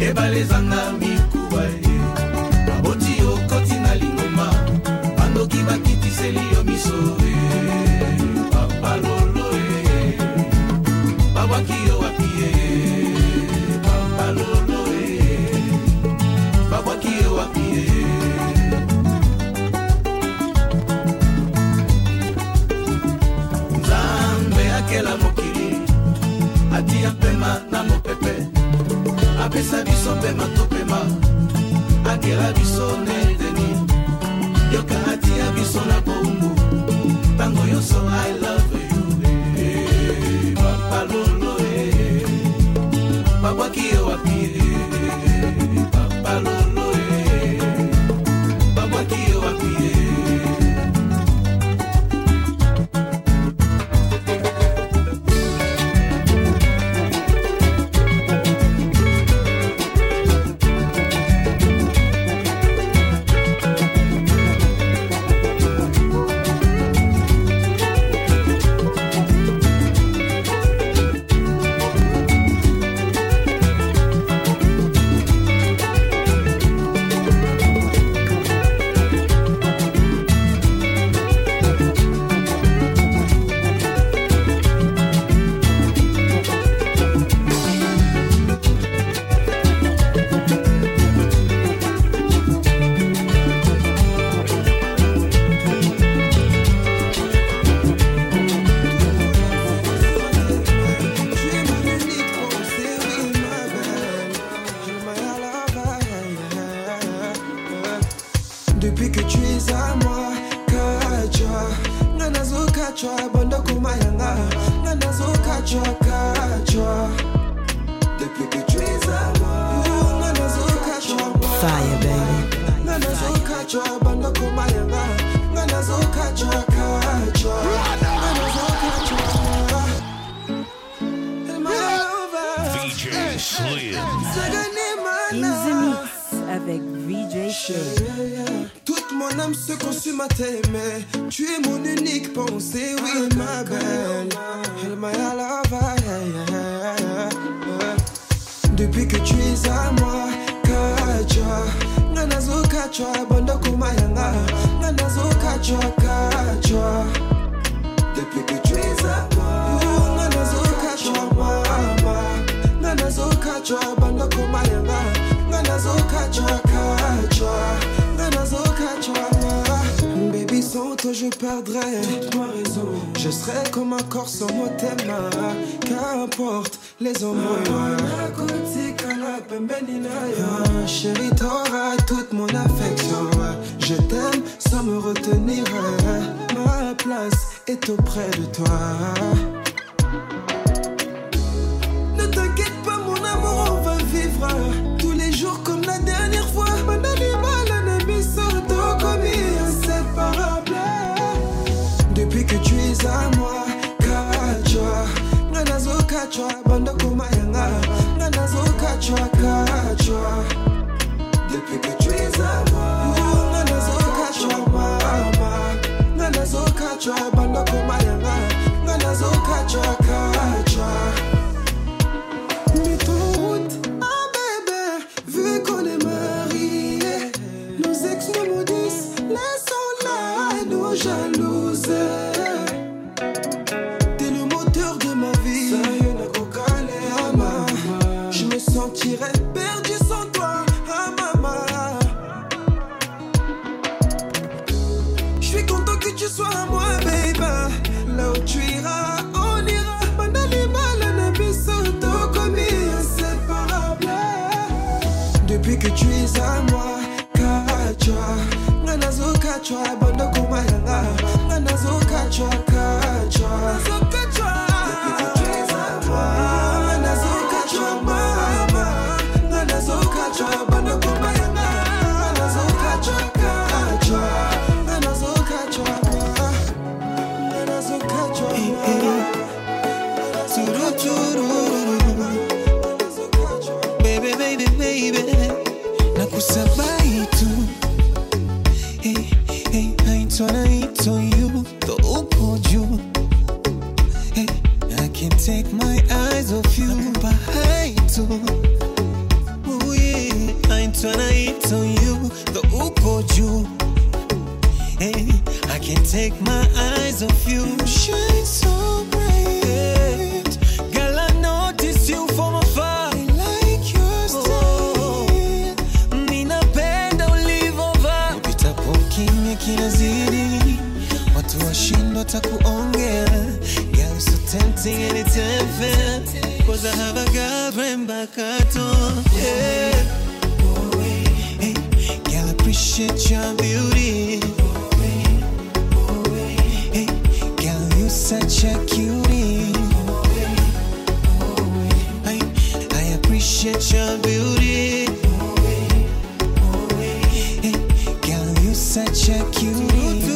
ebalezanga mi. yokela biso ne deni yoka atia biso na bongo ntango nyonso i love you eh. papalolo babwaki eh. yo wapi papalolo me raison. Je serai comme un corps sans mot Qu'importe les embrouilles. Ah, chérie, t'auras toute mon affection. Je t'aime sans me retenir. Ma place est auprès de toi. Ne t'inquiète pas, mon amour, on va vivre. I'm kuma yanga. Ngana zuka chwa make my eyes off you shine so bright. Girl, I notice you from afar. Like your style. Ninapenda ulivyovaa. Upitapo kimya kinazidi, watu washindwa hata kuongea. Girl, you're so tempting and it's unfair. Cause I have a girl bring rembakato. Yeah. Hey, girl, I appreciate your beauty. such a cutie. I, I appreciate your beauty. Girl, you such a cutie.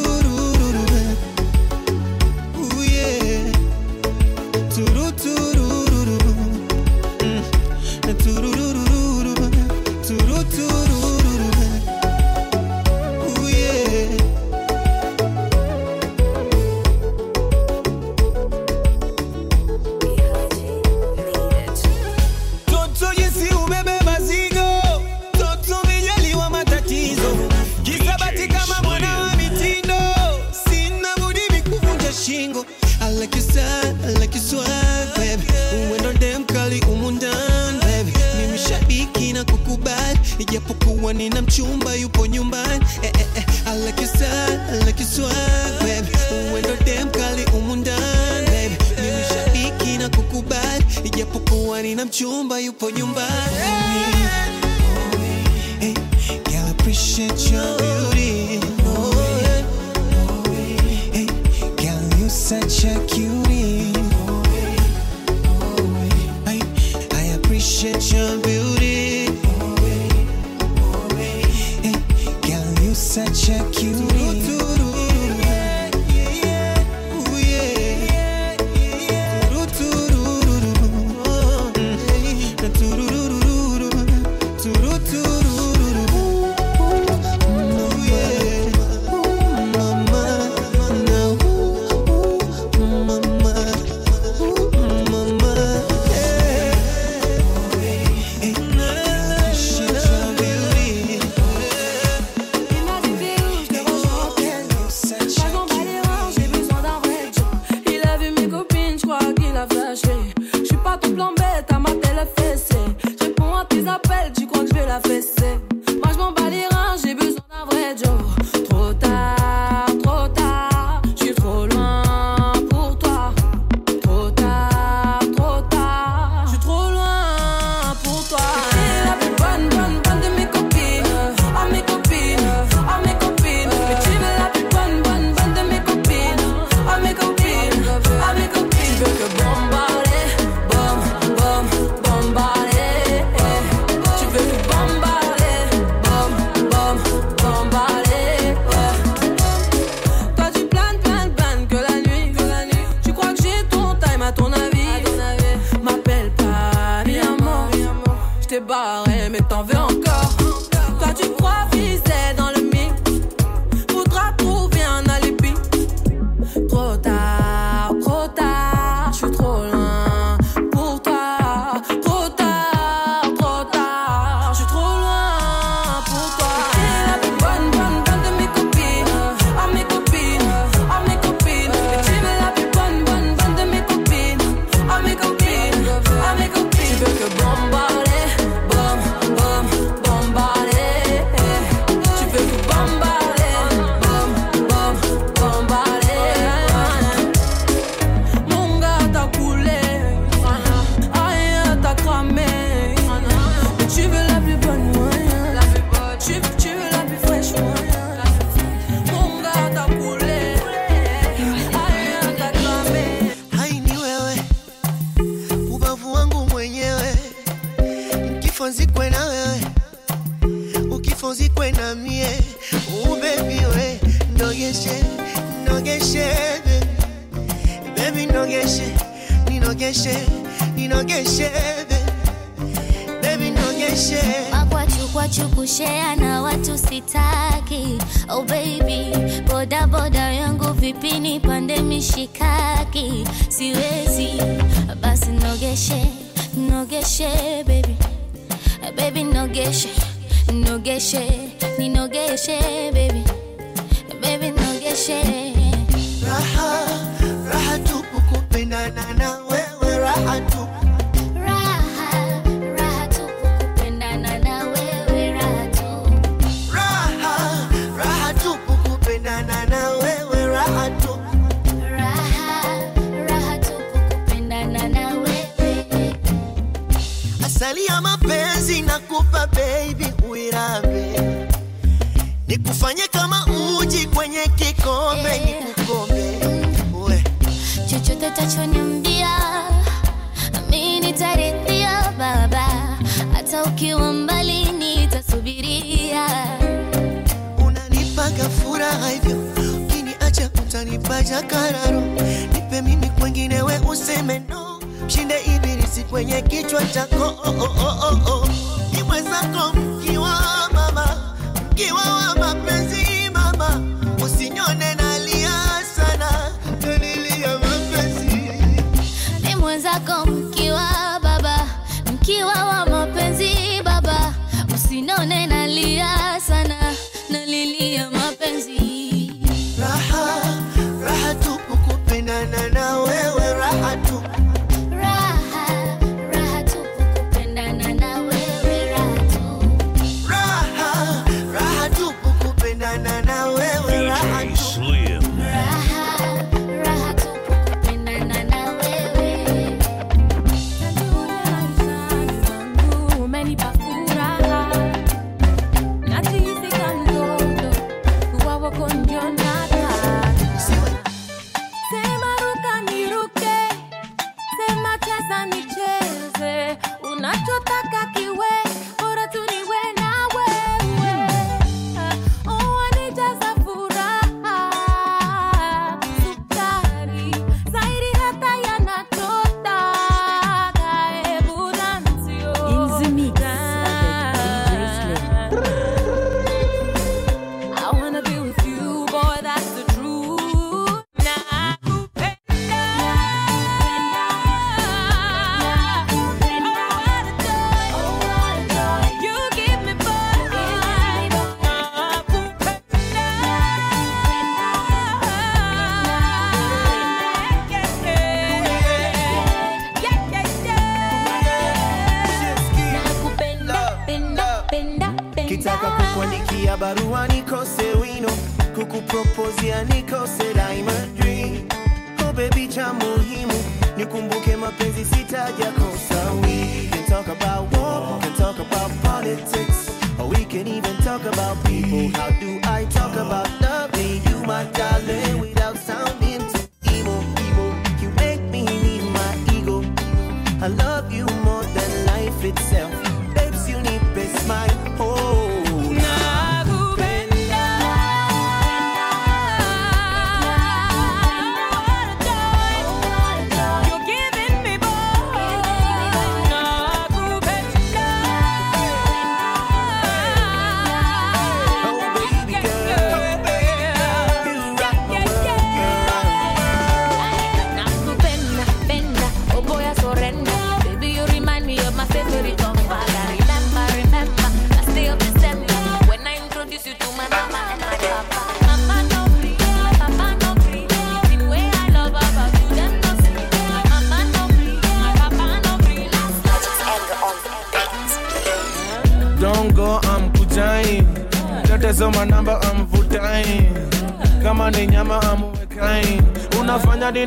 kwenye kichwa chako oh, oh, oh, oh. oh, oh.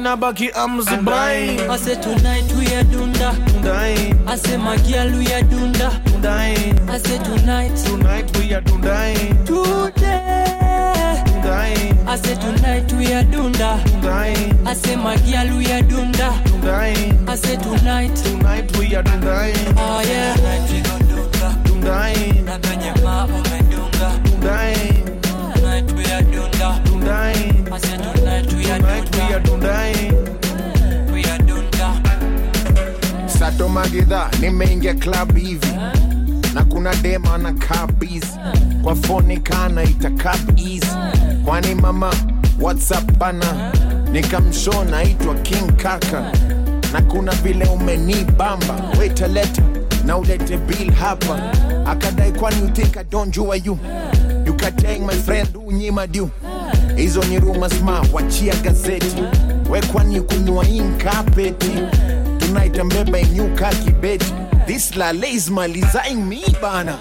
nabaki amzi brain. ase tonight we are dunda say my girl we are dunda I say tonight. Tonight we are dunda today. I say tonight we are dunda say my girl we are dunda I say tonight. Tonight we are dunda oh ah, yeah. Tonight we gon dunda dunda na kwenye mambo mendunga satomagidha nimeingia klabu hivi. Na kuna dema anakaa busy kwa foni kana itakap kwani mama whatsapp bana? Nikamsho naitwa king kaka. Na kuna vile umenibamba. Wetaleta na ulete bil hapa. Akadai kwani utika donjua you? You my friend unyima due hizo ni rumors ma wachia gazeti wekwani kunywa inkapeti tunaita mbeba inyuka kibeti this lale is malizaing me bana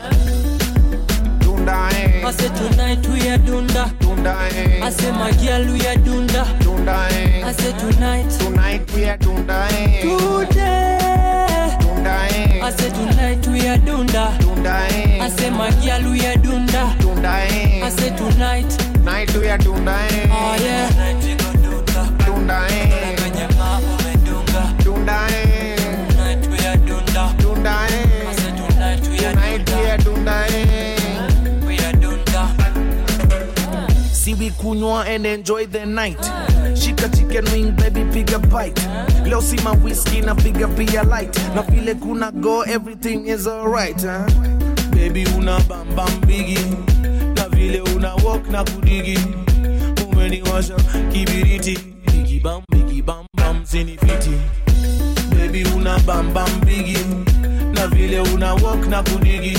Dunda eh. Say tonight we are dunda. Dunda eh. I say we are dunda. Dunda eh. Say tonight. Tonight we are dunda eh. Today. Dunda eh. I tonight we are dunda. Dunda eh. I say we are dunda. Dunda eh. I tonight. Night we are dunda eh. Oh yeah. Tonight we go dunda. Dunda eh. Kwenye mambo medunga. Dunda eh. Tonight we are dunda. Dunda. I say tonight we are Tonight we dunda. are dunda eh. We are dunda. See we kunywa and enjoy the night. Shika chicken wing baby piga bite. Leo si ma whiskey na piga beer light. Na vile kuna go everything is alright. Huh? Baby una bam bam bigi. Na vile una walk na kudigi. Umeniwasha kibiriti. Bigi bam bigi bam sinifiti. Baby una bam bam bigi. Na vile una walk na kudigi.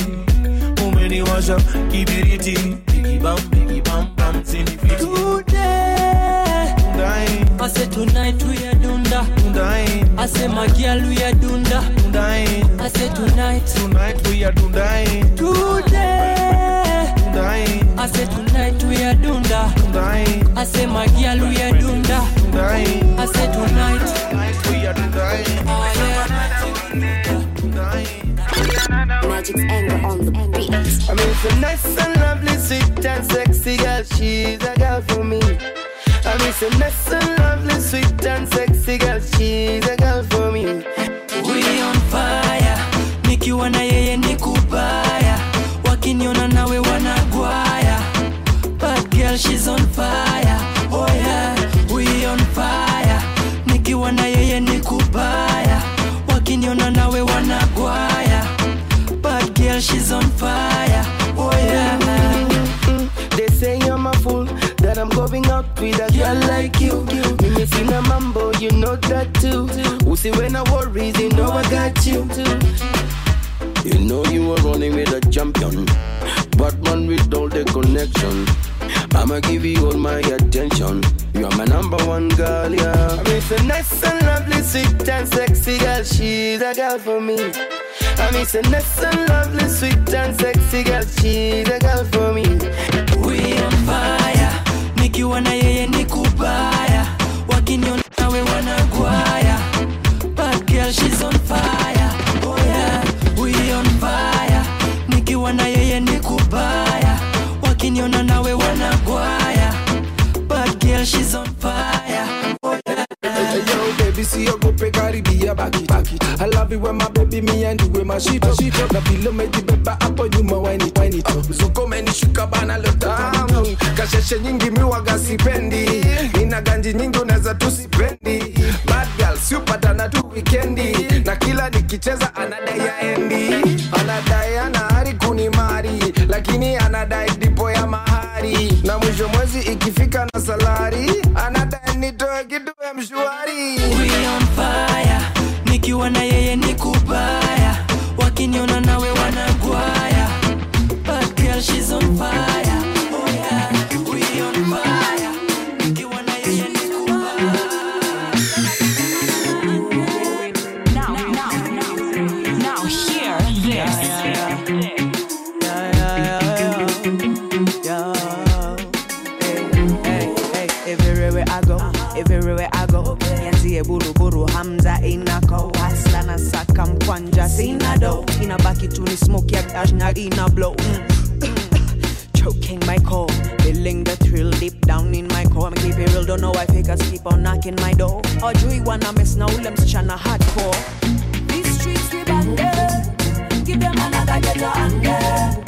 Umeniwasha kibiriti. Bigi bam bigi bam sinifiti. Today. I say tonight we are dunda. undai, I say my girl we are dunda. undai. I say tonight. Tonight we are dundai, girl we are dunda. Ah. dundai. I say tonight. Tonight we are dundai, Oh yeah. dundai. Magix Enga on the beat. I mean, so nice and lovely, sweet and sexy girl. She's a girl for me. I mean, so nice and lovely, sweet and sexy girl. She's a girl that too. Who see when I worries, you know I got you. You know you were running with a champion, Batman with all the connection. I'ma give you all my attention. You're my number one girl, yeah. I mean, so nice and lovely, sweet and sexy girl. She's a girl for me. I mean, so nice and lovely, sweet and sexy girl. She's a girl for me. We on fire. Nikiwa na yeye ni kubaya. Wakiniona nawe wanagwaya. Girl she's on fire. Oh yeah. We on fire. Nikiwa na yeye ni kubaya. Wakiniona nawe wanagwaya. but girl she's on fire. Oh yeah. Hey, yo, baby, see you go pe karibia back it. I love it when. Na vile umejibeba hapo nyuma wine. Zuko umenishuka bana leo. Kasheshe nyingi miwaga sipendi. Nina ganji nyingi unaweza tusipendi. Siupatana tu wikendi. Na kila nikicheza anadai aendi. Anadai ana hari kunimari. Lakini anadai dipo ya mahari. Na mwisho mwezi ikifika na salari. Nikiwa na yeye ni kubaya. Wakiniona nawe wanagwaya. Bad girl she's on fire. Oh yeah. We on fire. Nikiwa na yeye ni kubaya. Now, now, now, now, hear this. Everywhere I go, everywhere I go, nianzie buruburu Hamza inako hasla na saka mkwanja sina do inabaki tu ni smoke ya dash na ina blow mm. choking my core, feeling the thrill deep down in my core. I'm keep it real, don't know why fakers keep on knocking my door. Hawajui wana mess na ule msichana hardcore. These streets we banded, give them another ghetto under.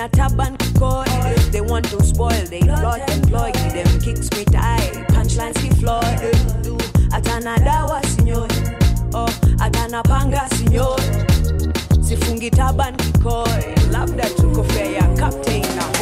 a tab and. They want to spoil, they plot and ploy. Them kicks me tight, punchlines the floor. Do atana dawa sinyoi, oh atana panga sinyoi. Sifungi taban kikoi, labda tuko fair ya captain now.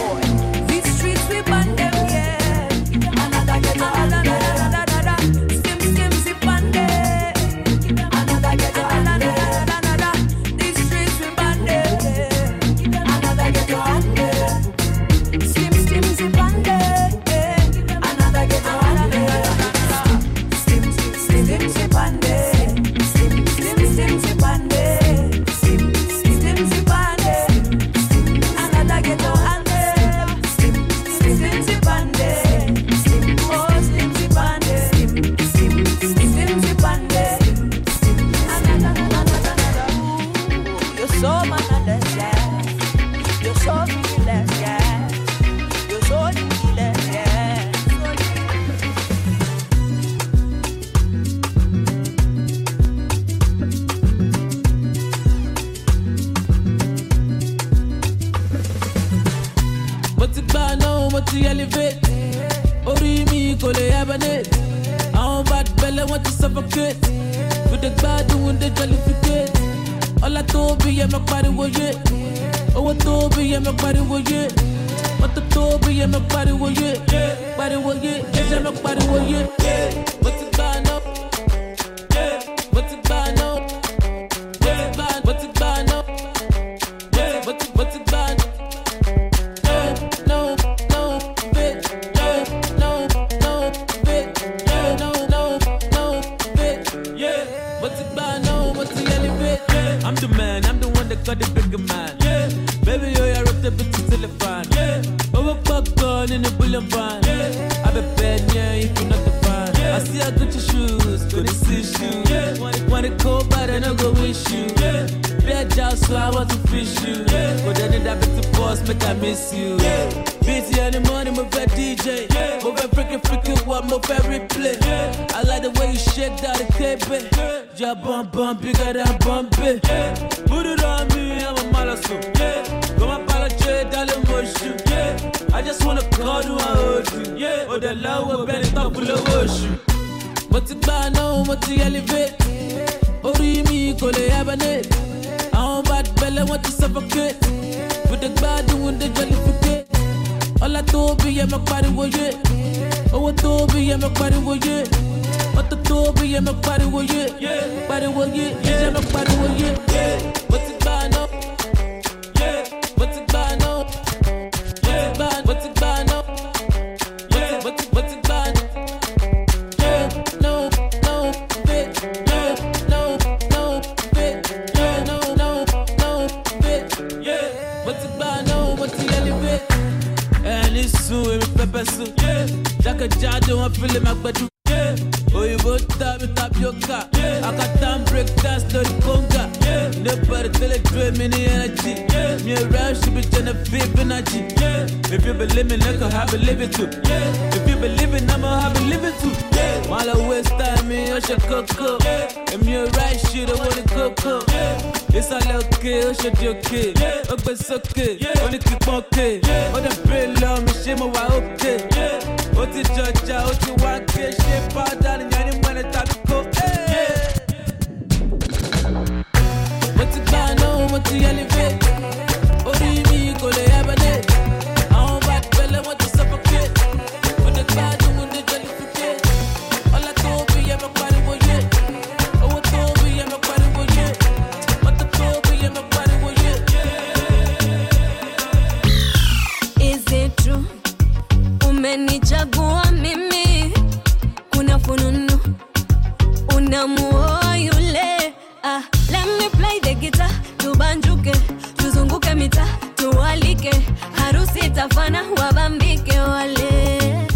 namuoa yule. Ah, let me play the guitar, tubanjuke tuzunguke mita tualike harusi tafana wabambike wale.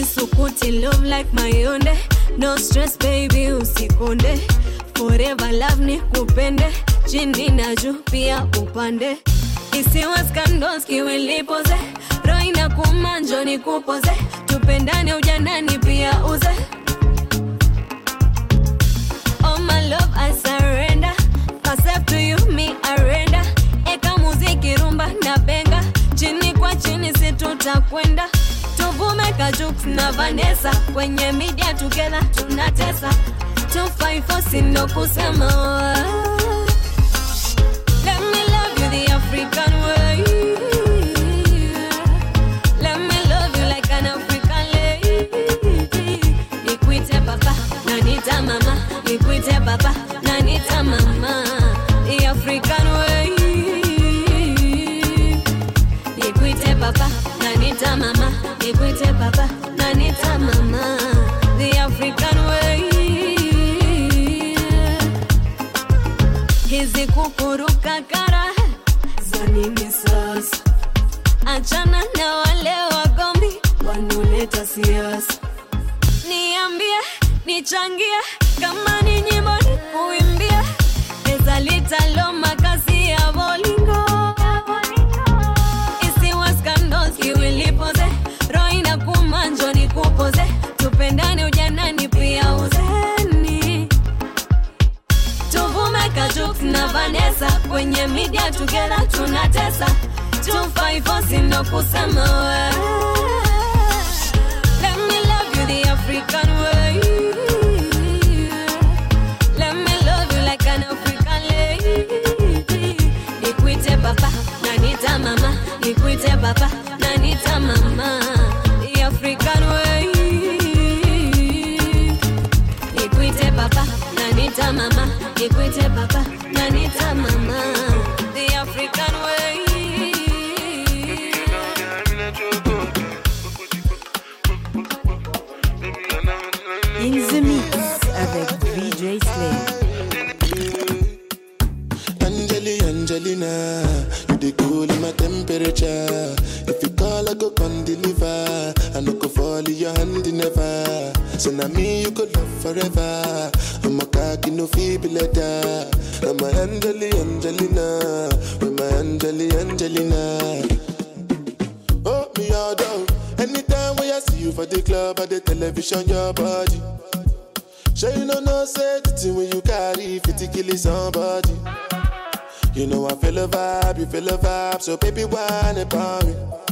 Isukuti love like mayonde no stress baby usikonde forever love ni kupende. Chini na juu pia upande. Isiwa skandos kiwilipoze roina kumanjo ni kupoze. Tupendane ujanani pia uze. love to you mi arenda. Eka muziki rumba na benga. Chini kwa chini situtakwenda. Tuvume kajux na vanesa kwenye media tukena tunatesa. Tufaifosindo kusema. Nanita mama. Nikwite papa, nanita mama. Mama. Nikuite papa, na nita mama. The African way. Hizi kukuruka kara za nini sasa? Achana na wale wagombi wanaoleta siasa. Niambie, nichangie together tunatesa 254 sindo kusema we Let me love you the African way. Let me love you like an African lady. Papa, mama. Nikuite papa, na mama. The African way. Papa, mama. Papa, mama. No go fall in your hand never. So now me you could love forever. I'm a cocky no feeble letter. I'm a Angeli, Angelina, with my Angeli, Angelina. Oh, me all down. Anytime when I see you for the club or the television, your body. Sure you know no thing when you carry 50 kill somebody. You know I feel a vibe, you feel a vibe, so baby whine about me.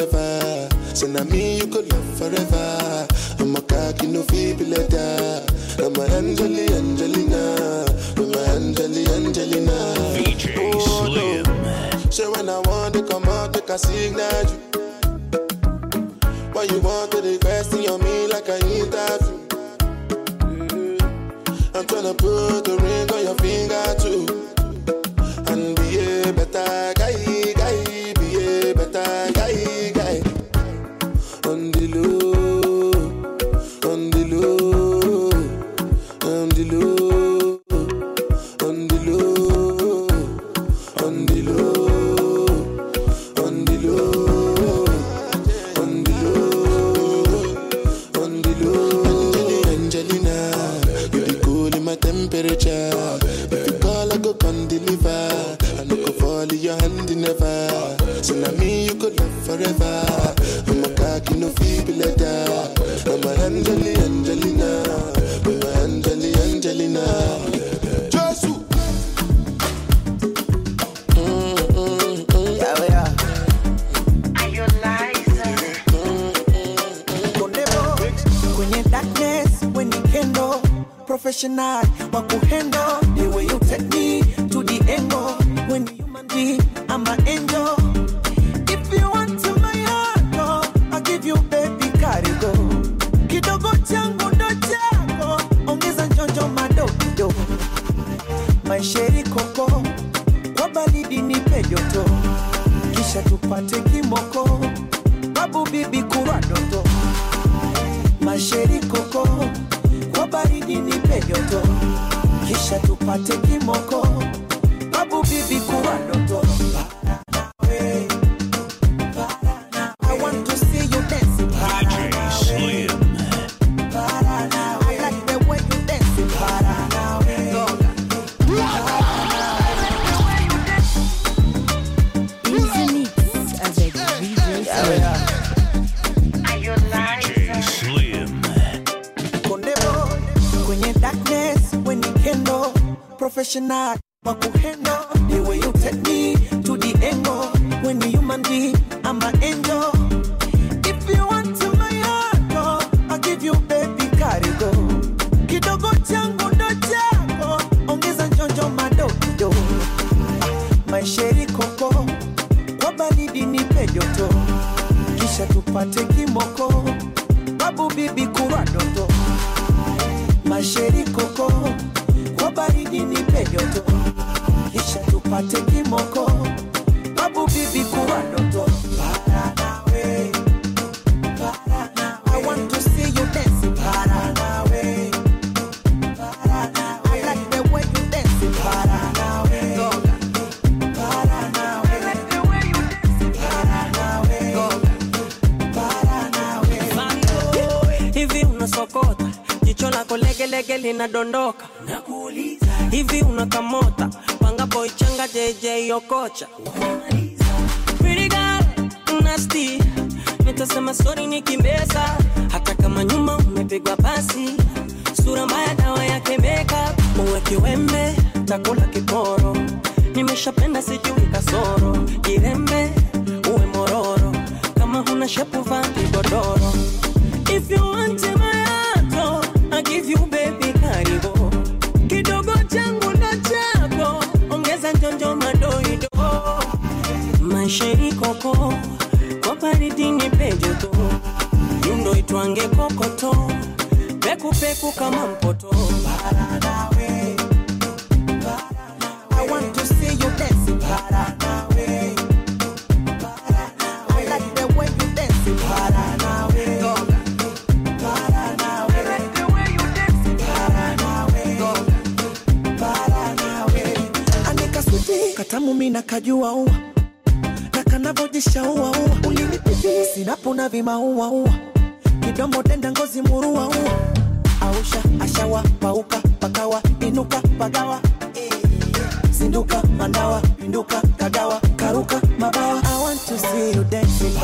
never. So now me you could love forever. I'm a cocky no feeble letter. I'm a Angeli, Angelina, I'm a Angeli, Angelina. VJ Oh, no. Slim. So when I want to come out, make a signal you. Why you want to question on me like I interview? Mm-hmm. I'm tryna put the ring no feeble letter. I'm a Angeli, Angelina, I'm a Angeli, Angelina. Jesu. Mm, mm, mm. Yeah, yeah. Konebo, kwenye darkness when you kendo professional wa kimoko babu bibi kurwa doto masheri koko kwa baridi nipe joto. Kisha tupate kimoko babu bibi kurwa doto Makuhendo kocha. unavyojisha ua ua, ulinipitia sinapona kidomo tenda ngozi murua ua, ausha ashawa pauka pakawa inuka pagawa. Zinduka mandawa pinduka kagawa karuka mabawa. I want to see you dancing.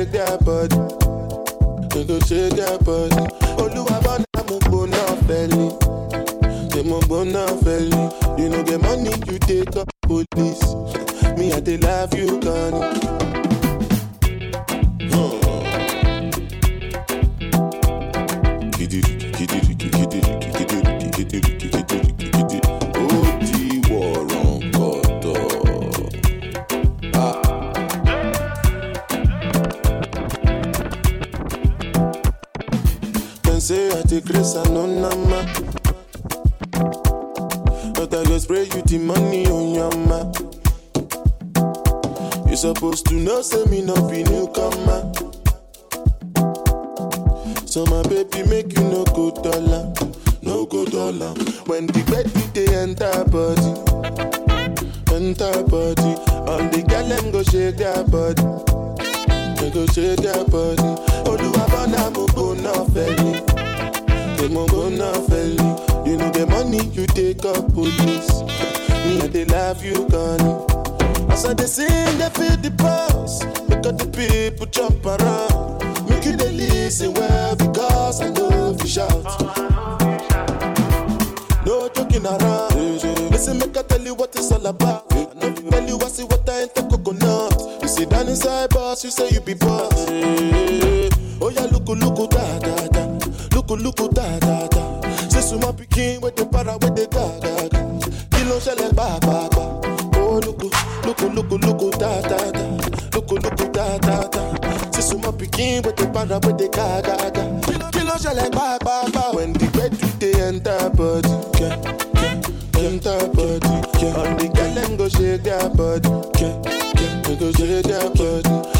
shake that body. They go shake that body. Olúwàbọ̀ náà mo gbóná fẹ́lẹ̀. Ṣé mo gbóná fẹ́lẹ̀? You know the money you take up. pikin with the para with the gaga. Kilo shall like ba ba ba. When the bed do dey enter body, yeah, yeah, enter body, yeah. On the galen go shake their body, yeah, yeah, go shake their body.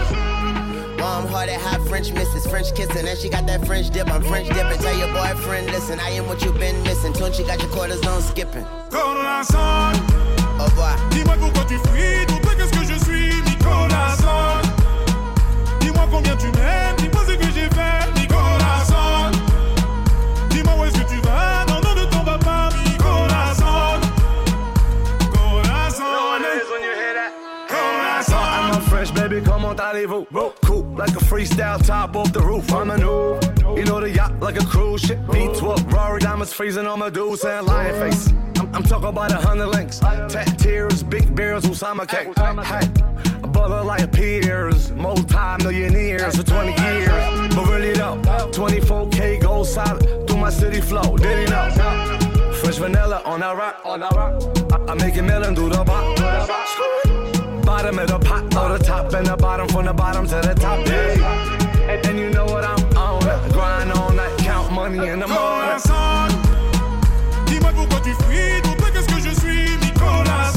Warm hearted, hot French misses, French kissing, and she got that French dip. I'm French dipping. Tell your boyfriend, listen, I am what you've been missing. Tune, she got your quarters on skipping. Corazon, Au oh, revoir. dis-moi pourquoi tu fuis, toi qu'est-ce que je suis, freestyle top off the roof. I'm a new, you know the yacht like a cruise ship. V12, Rory diamonds freezing on my dudes and lion face. I'm, I'm talking about a hundred links, tat tears, big beers, Usama cake. Hey, a brother like a peers, multi-millionaires for 20 years. But really though, 24K gold solid through my city flow. Did he know? Fresh vanilla on that rock. I, I make it million do the bop. bottom of the pot, or the top and the bottom, from the bottom to the top. And, you know what on. Grind all night, count money in the morning. Dis-moi pourquoi tu fuis, toi qu'est-ce que je suis, Nicolas.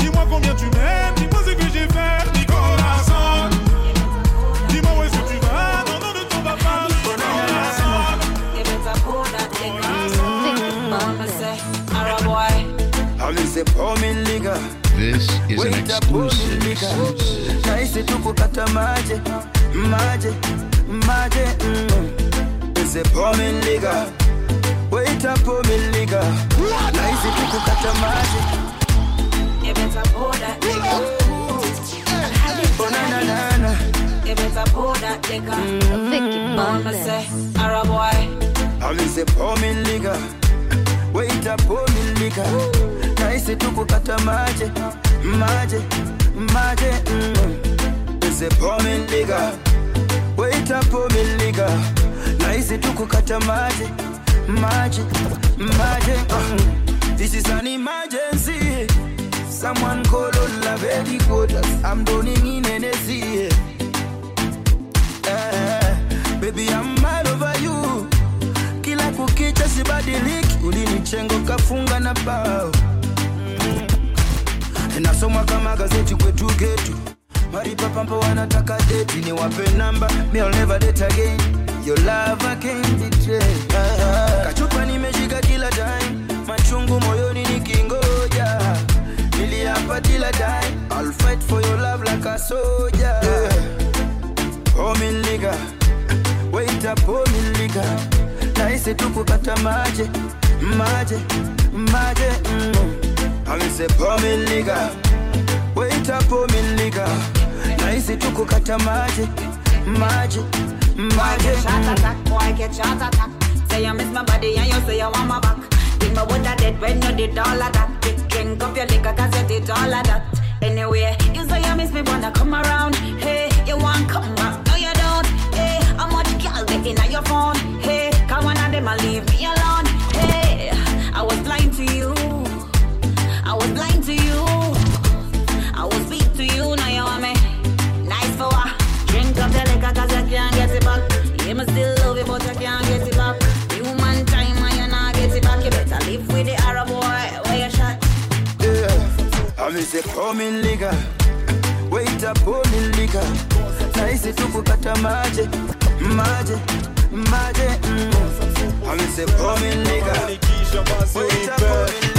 Dis-moi combien tu m'aimes, dis-moi ce que j'ai fait, Nicolas. Dis-moi où est-ce que tu vas, non, non, ne pas, Nicolas. Nicolas. Mi corazon. itapumilika nahisi tu kukata maje maje maje mm. isipumilika waitapumilika nahisi tu kukata maje You better pull that nigga. Oh, na, na, na, na. You better pull that nigga. Vicky Mama say, Arab boy. alisipomilika waitapumilika nahisi tu kukata maje maje maje mm. isipomilika waitapumilika nahisi tu kukata maje maje maje mm. this is an emergency. Someone call on la very quarters i'm doning in Hennessy eh, baby i'm mad over you. Kila kukicha sibadiliki. Ulinichengo kafunga na bao mm. nasomwa kama gazeti kwetu getu. Maripapampo wanataka deti ni wape namba. Kachupa nimeshika kila time. Machungu moyoni nikingoja. Niliapa kila love like a soldier. Pomilika waita pomilika nahisi tu kukata maje maje maje mm. Amise pomilika waita pomilika nahisi tu kukata maje maje maje Shot attack, boy, get shot attack. Say you miss my body and you say you want my back. Think me woulda dead when you did all of that. Drink, up your liquor cause you did all of that. Anyway, you say you miss me wanna come around. Hey, you want come back? No, you don't. Hey, how much girl they in your phone? Hey, come one of them a leave me alone. Hey, I was blind to you. I was blind to you. I was weak to you. Now you want me. Nice for what? Drink up your liquor cause you can't get it back. Yeah, me still love you, but you can't get it back. Human time and you get it back. You better live with the Arab boy where you shot. yeah. amise pomilika waita pomilika nahisi tu kukata maje maje maje mm.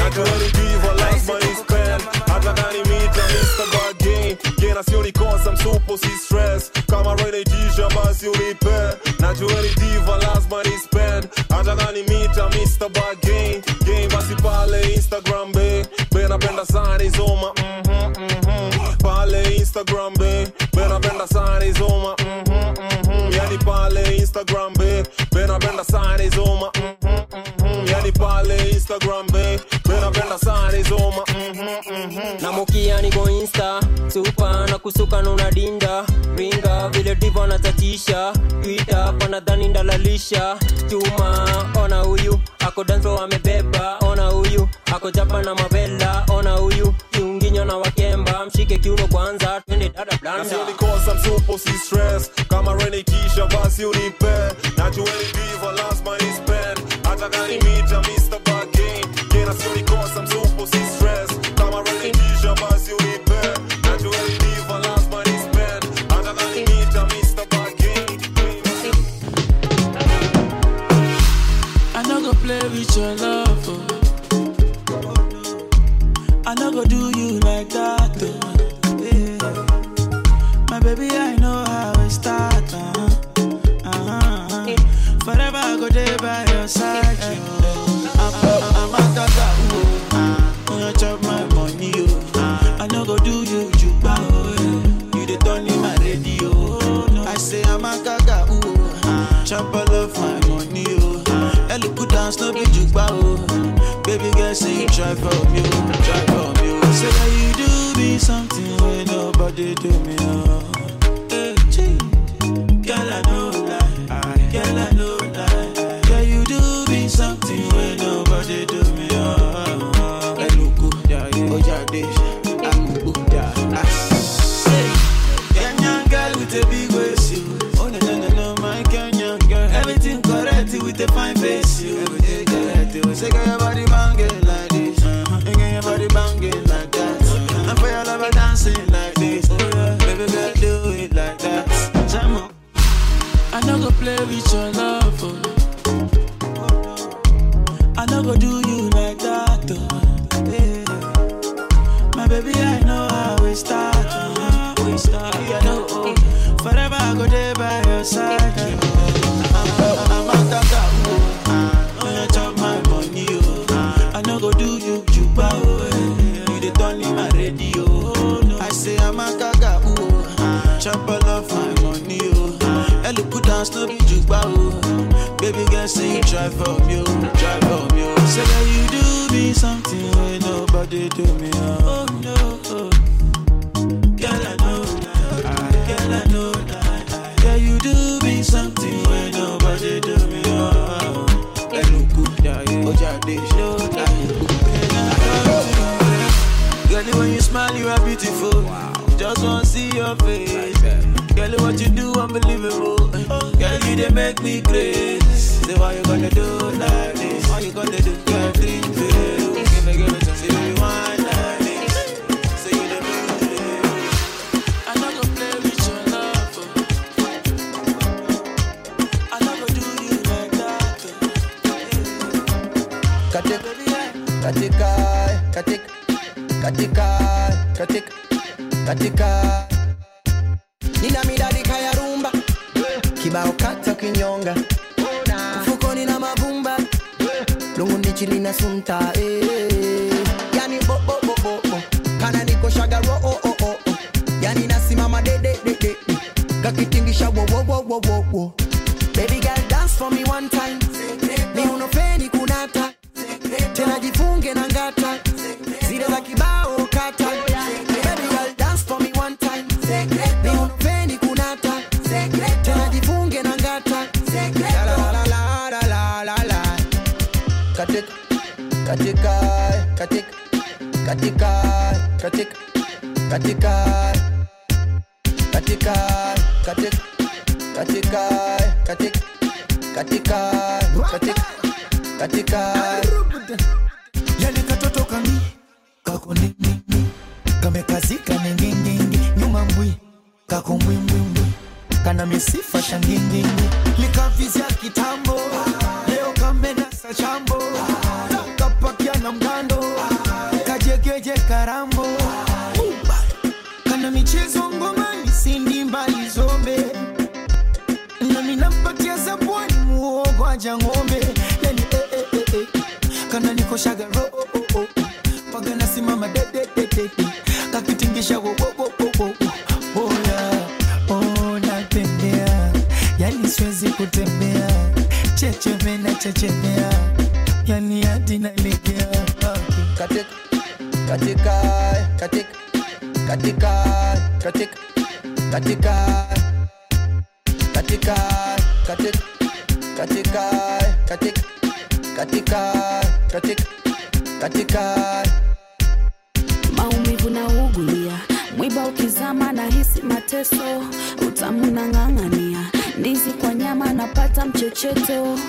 Amise pomilika hata kani mita Mr. Bargain Gena sio ni kosa msupo si stress kama Ray naitisha basi unipe najua ni diva lazima ni spend hata kani mita Mr. Bargain Game basi pale Instagram be. Be napenda sana izoma mhm mhm. Pale Instagram be. Be napenda sana izoma mhm mhm. Yani pale Instagram be. Be napenda sana izoma mhm mhm yani pale Instagram be insta supa na kusuka nuna dinda ringa vile divo natatisha twita panadhani ndalalisha. Chuma ona huyu ako danso amebeba. Ona huyu ako japa na mavela ona huyu kiunginyo na wakemba. Mshike kiuno kwanza twende dada blanda your side. I'm, I'm, I'm a tata. Oh. Ah. Chop my money. Oh. Ah. I no go do you juba. Oh. Eh. You the turn in my radio. Oh, I say I'm a gaga. Oh. Ah. Chop all of my money. Oh. Ellie put dance no be jukba oh. Baby girl say you try for me, oh. smile, you are beautiful. Wow. Just wanna see your face. Girl, what you do, unbelievable. Girl, you they make me crazy. Say, what you gonna do like this? What you gonna do? mateso, utamnang'ang'ania ndizi kwa nyama napata mchecheto,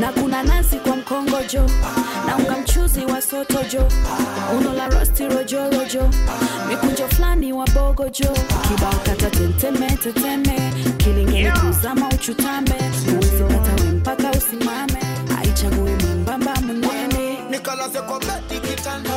na kuna nazi kwa mkongojo, na unga mchuzi wa sotojo, unola rosti rojorojo, mikunjo fulani wa bogojo, kibao kata teteme. Teteme, kilingeni kuzama uchutame, uwezi katawe mpaka usimame, aichague mwembamba mnene nikalaze kwa beti kitanda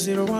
zero one.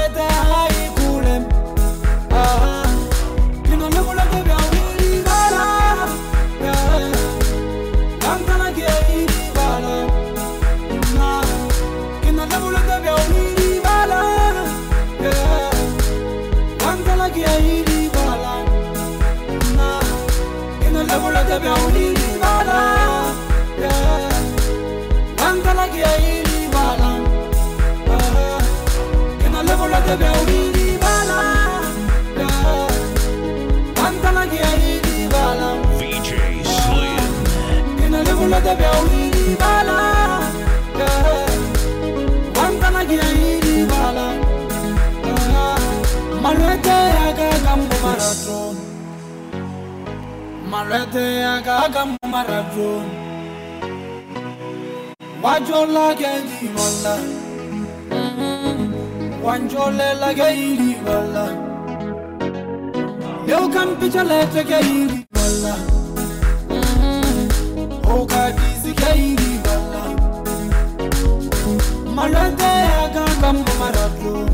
retea gaga marabun wajola gedi wala. Wanjole la gedi wala. Leo kan pichale te gedi wala. O ka dizi gedi wala maratea gaga marabun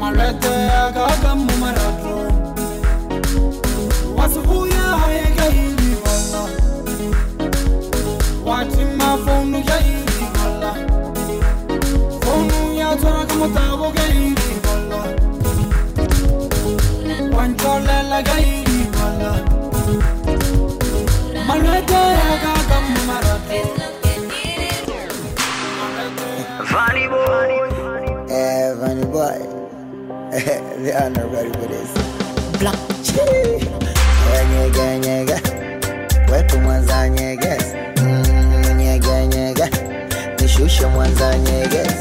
maratea gaga fonu ya iri fonu ya tora kamo tabo ga iri bala wancholela ga iri malwete ya ga kamarate Funny boy, yeah, funny boy. they are not ready for this. Black chili, nyega nyega, wetu mwanza nyeges. Mm, Nyega nyega. Nishushe mwanza nyeges.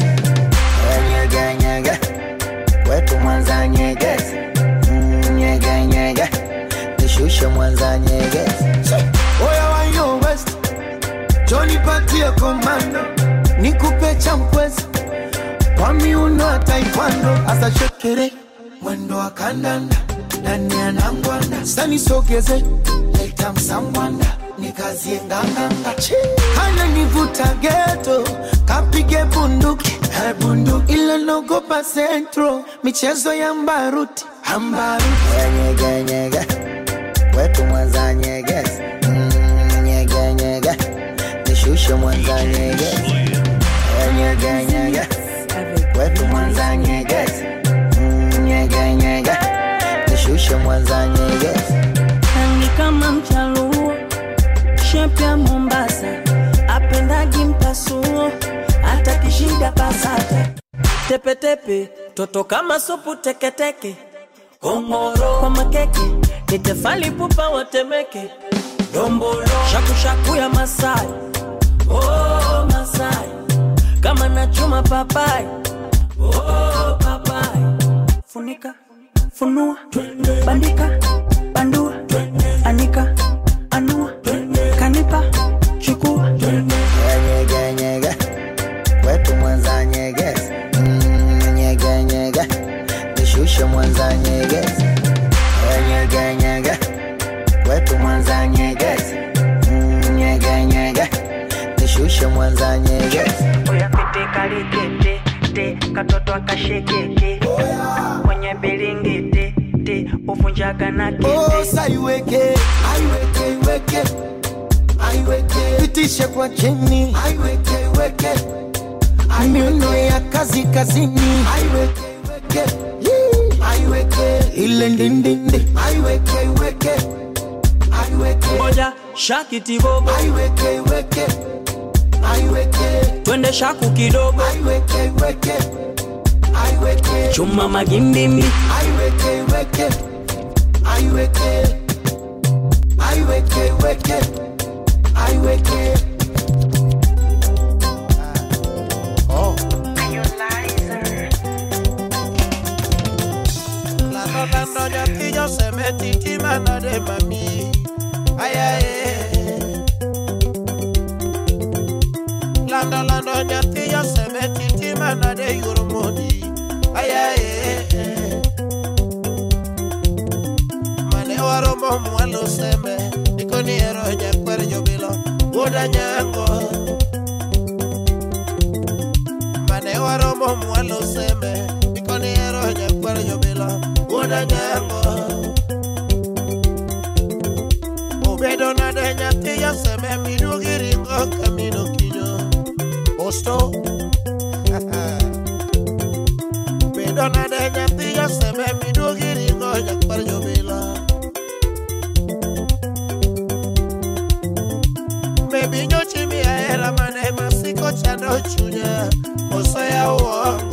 Nyega nyega. Wetu mwanza nyeges. Mm, Nyega nyega. Nishushe mwanza nyeges. Oya wa yo west Johnny patie komando Nikupe champwezi Kwa miuno ya taekwondo Asa shekere Mwendo wa kandanda Ndani ya nangwanda Sani sogeze Leta msangwanda Nikazie nganganga Hana nivuta geto Kapige bunduki Eh, bunduki Ila nogopa centro Michezo ya mbaruti Ambaruti Nyega nyega. Wetu mwanza nyeges. Mm, Nyega nyega. Nishushe mwanza nyeges. Nyega nyega. Wetu mwanza nyeges. Mm, Nyega nyega. Nishushe mwanza nyeges. rangi kama mchaluo shepya mombasa. Apendagi mpasuo hata kishida pasata. Tepetepe toto kama supu teketeke kongoro kwa makeke nitefali pupa watemeke dombolo shakushaku ya masai. Oh, masai. Kama nachuma papai. Oh, papai. Funika funua bandika bandua anika Nishushe mwanza nyeges. Nyega nyega. Wetu mwanza nyeges. Mm, Nyega nyega. Nishushe mwanza nyeges. oya pete kalikete te katoto akashekeke kwenye bilingiti te uvunjaga na kete Osa iweke, aiweke, iweke, aiweke, pitishe kwa chini, aiweke, iweke, miuno ya kazi kazini, aiweke, iweke, Yee. Aiweke, ile ndindindi, aiweke, iweke, aiweke, moja shakiti bobo aiweke, iweke, aiweke, twende shaku kidogo. Aiweke, iweke, aiweke, chuma magimbimbi aiweke, iweke, aiweke, aiweke, iweke, aiweke. Oh. Orlando nyathi josemeti gima nade mami ayaye lando lando nyathi josemeti gima nade yuoro modi ayaye mane waromo mwalo seme nikoni ero jakwer jobilo wuoda nyango mane waromo mwalo seme nikoni ero jakwer jobilo wuoda nyango obedo nade nyathi jaseme miduogi ringo kamino kinyo. Osto. Bedo nade nyathi jaseme miduogi ringo nyakwar jobila Baby nyochi mi ahera mane masiko chando chunya Koso ya uongo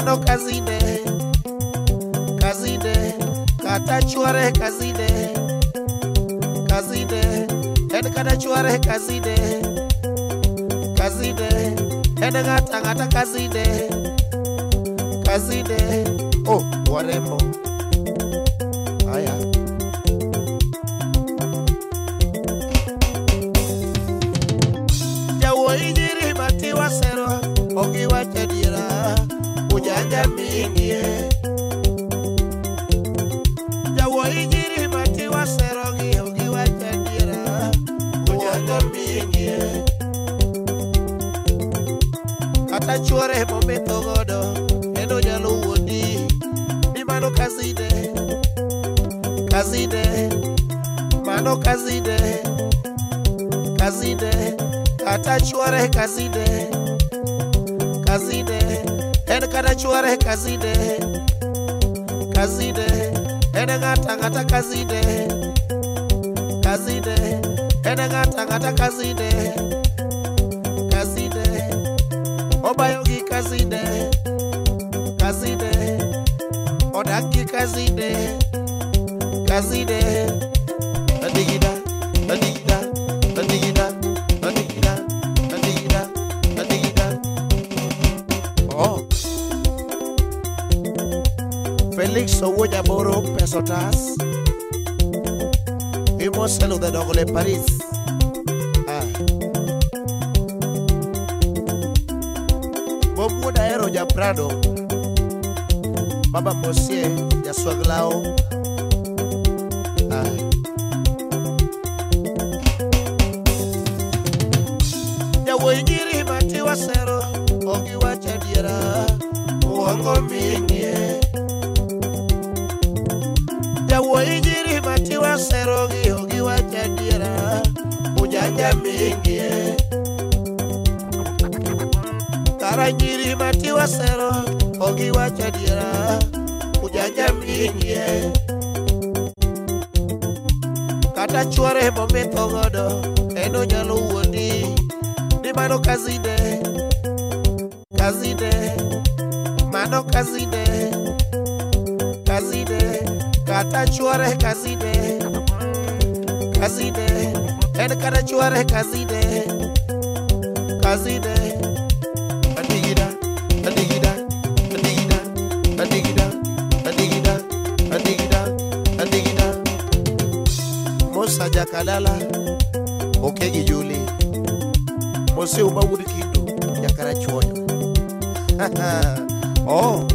kano kazinde kazinde katachuare kazinde kazinde en katachuare kazinde kazinde en ng'ata ng'ata kazinde kazinde o oh, warembo. ware kaside kaside. Adigida adigida adigida adigida adigida adigida adigida. Mosaja kalala okegi juli. Moseu mawudikido yakara choyo oh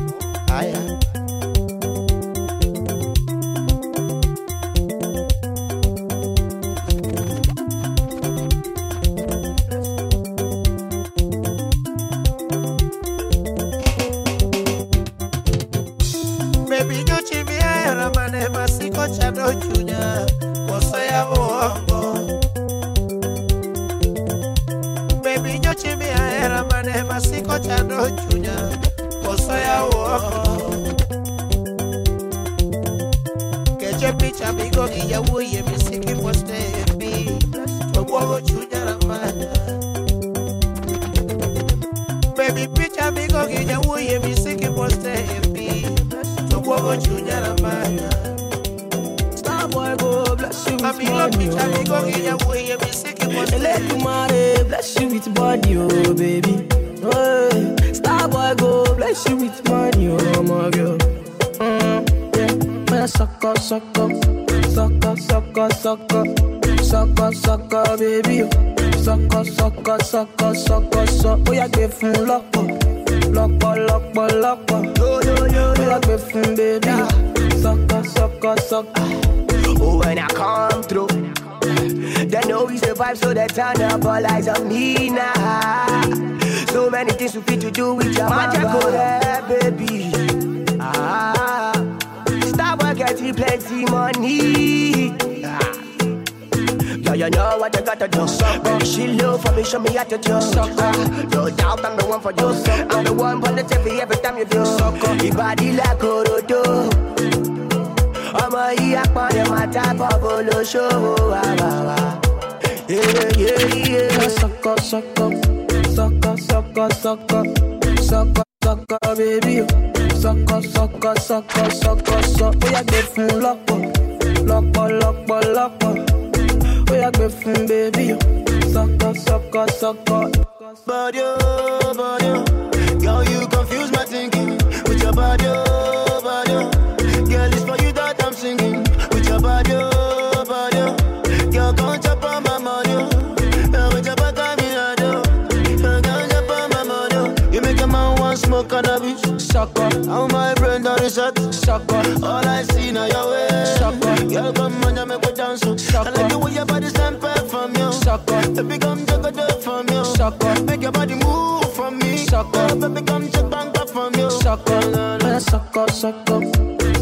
smoke cannabis, sucker. How my brain done is shut, sucker. All I see now your way, sucker. Girl, come on, you make me dance, oh. I like the way your body stand back from you, sucker. Baby, come take a dip from you, sucker. Make your body move from me, sucker. Baby, come take bang back from you, sucker. Yeah, sucker, sucker,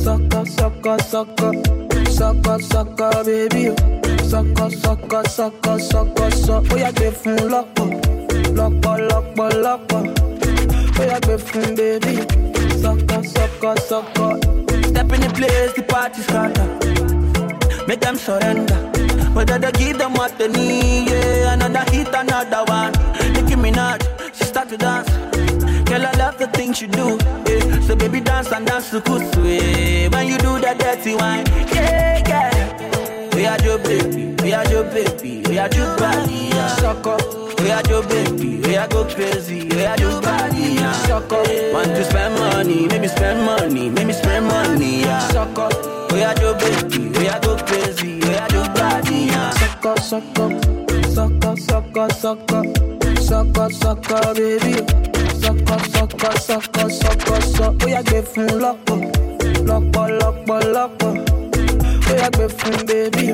sucker, sucker, sucker, sucker, sucker, baby. Sucker, sucker, sucker, sucker, sucker. Ó yà gbé fún lọ́pọ̀, lọ́pọ̀, lọ́pọ̀, lọ́pọ̀. Ó yà gbé fún baby. Sucker, sucker, sucker. Step in the place, the party scatter. Make them surrender. Whether they give them what they need, yeah. Another hit, another one. Nicki Minaj, she start to dance. Girl, I love the things you do, yeah. So baby, dance and dance to kusu, yeah. When you do that dirty wine, yeah, yeah. Oya are your baby, Oya are your baby, Oya are your body, yeah. Suck up, we your baby, Oya go crazy, Oya are your body, yeah. Suck up, want to spend money, make me spend money, make me spend money, yeah. Suck up, we your baby, Oya go crazy, Oya are your body, yeah. Suck up, suck up, suck up, suck up, suck up, suck up, baby. Suck up, suck up, suck up, suck up, suck up, we are grateful, lock up, lock up, lock up, lock up. Ó yà gbé fún baby.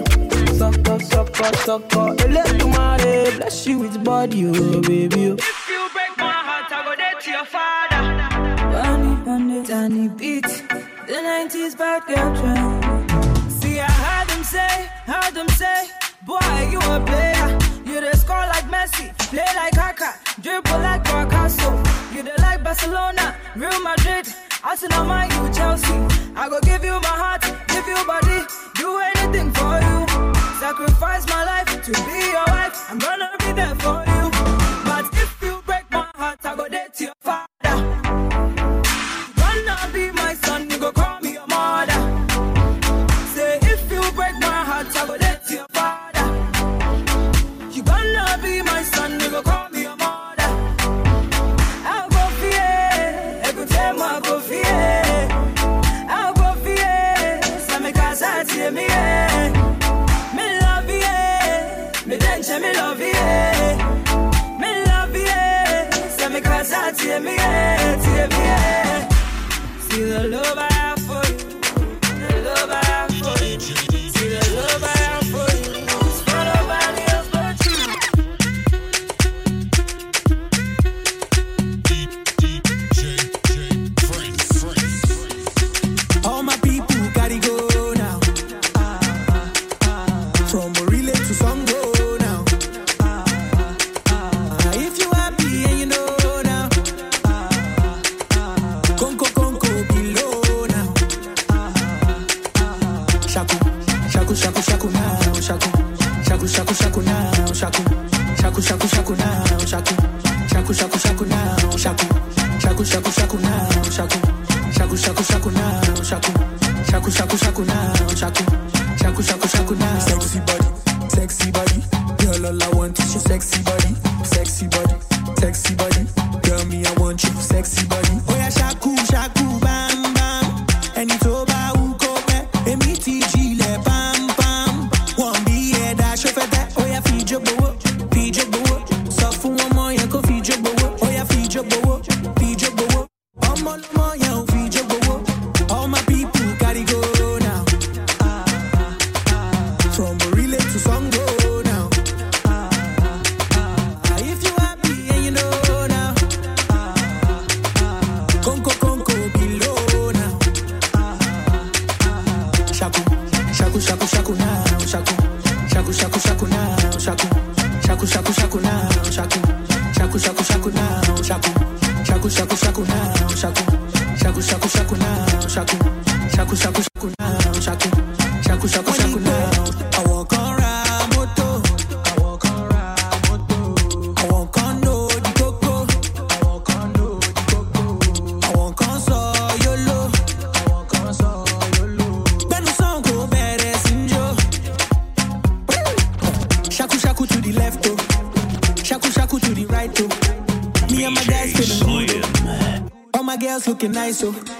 Sucker, sucker, sucker. Elédùmarè bless you with body, oh baby. Oh. If you break my heart, I go there to your father. Bunny, bunny, Danny beat. The 90s bad girl trend. See, I heard them say, heard them say, boy, you a player. You the score like Messi, play like Haka, dribble like Picasso. You the like Barcelona, Real Madrid, Arsenal, Man you Chelsea. I go give you my heart, give you body, do anything for you. Sacrifice my life to be your wife. I'm gonna be there for you. But if you break my heart, I go to your father. me, yeah, yeah. See the love I else looking nice, so.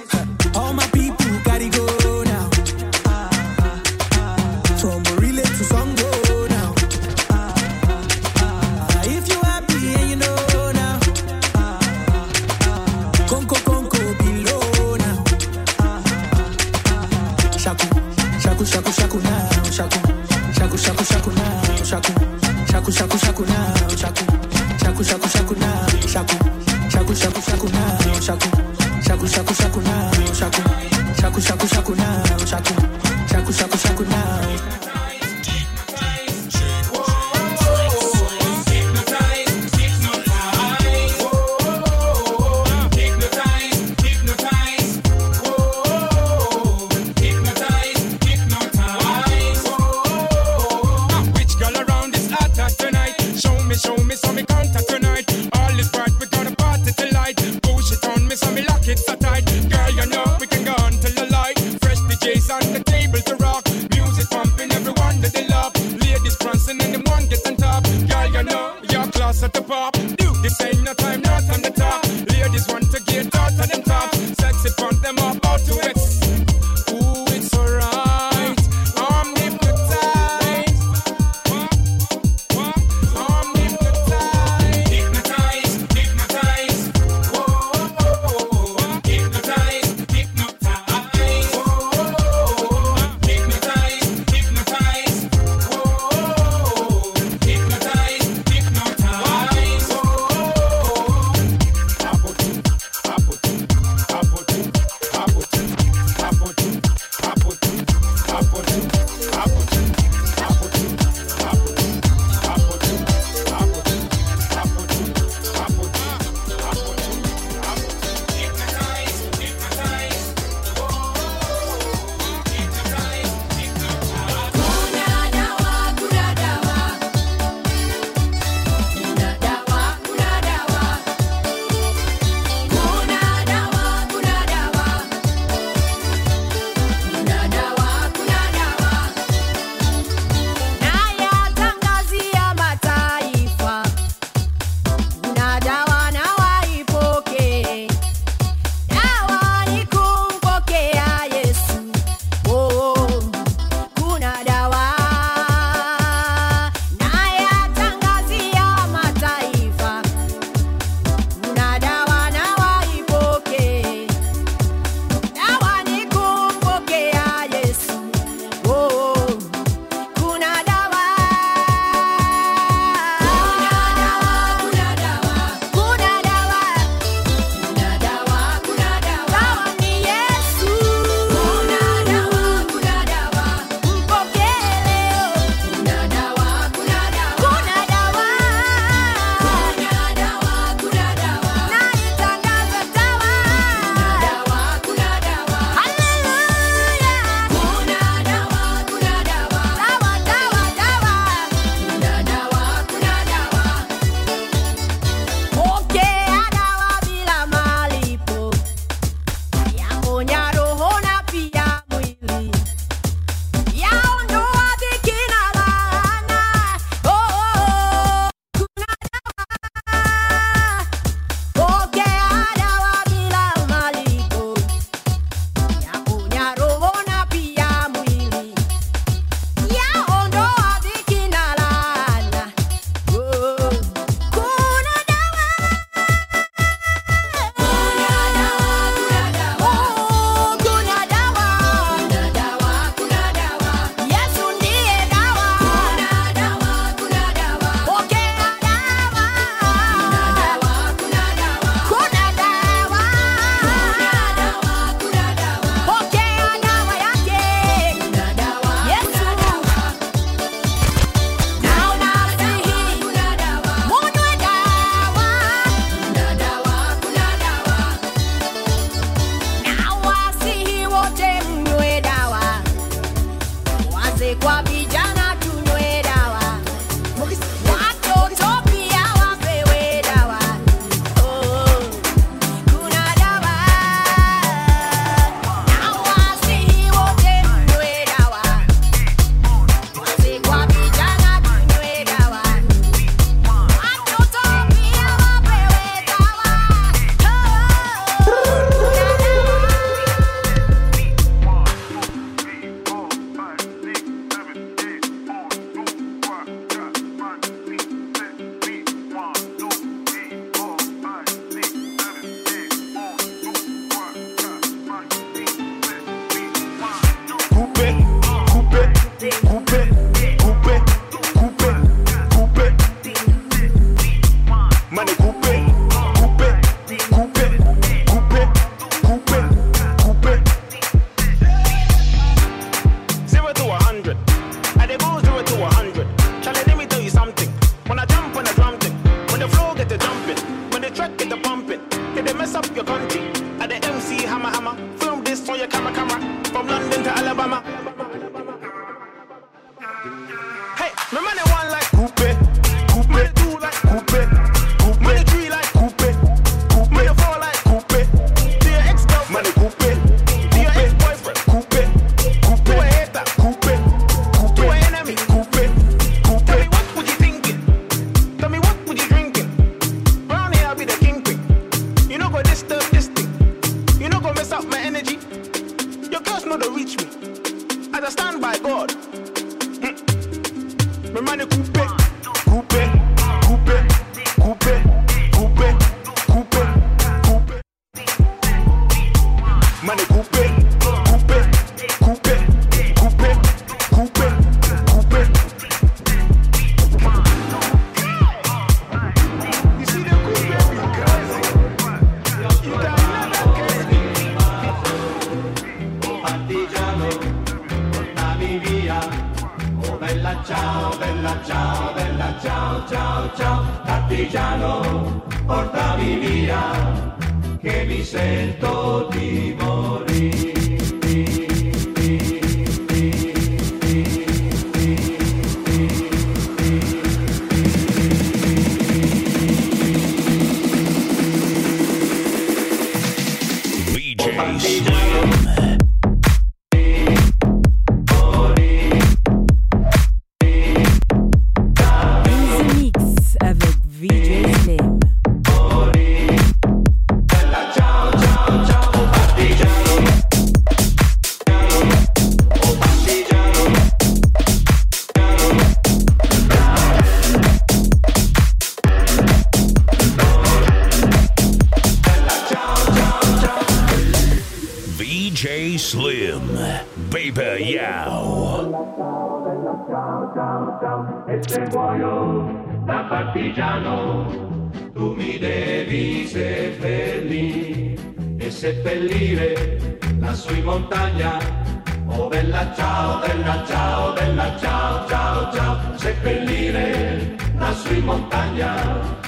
partigiano, tu mi devi seppellire e seppellire la sui montagna. Oh bella ciao, bella ciao, bella ciao, ciao, ciao, seppellire la sui montagna.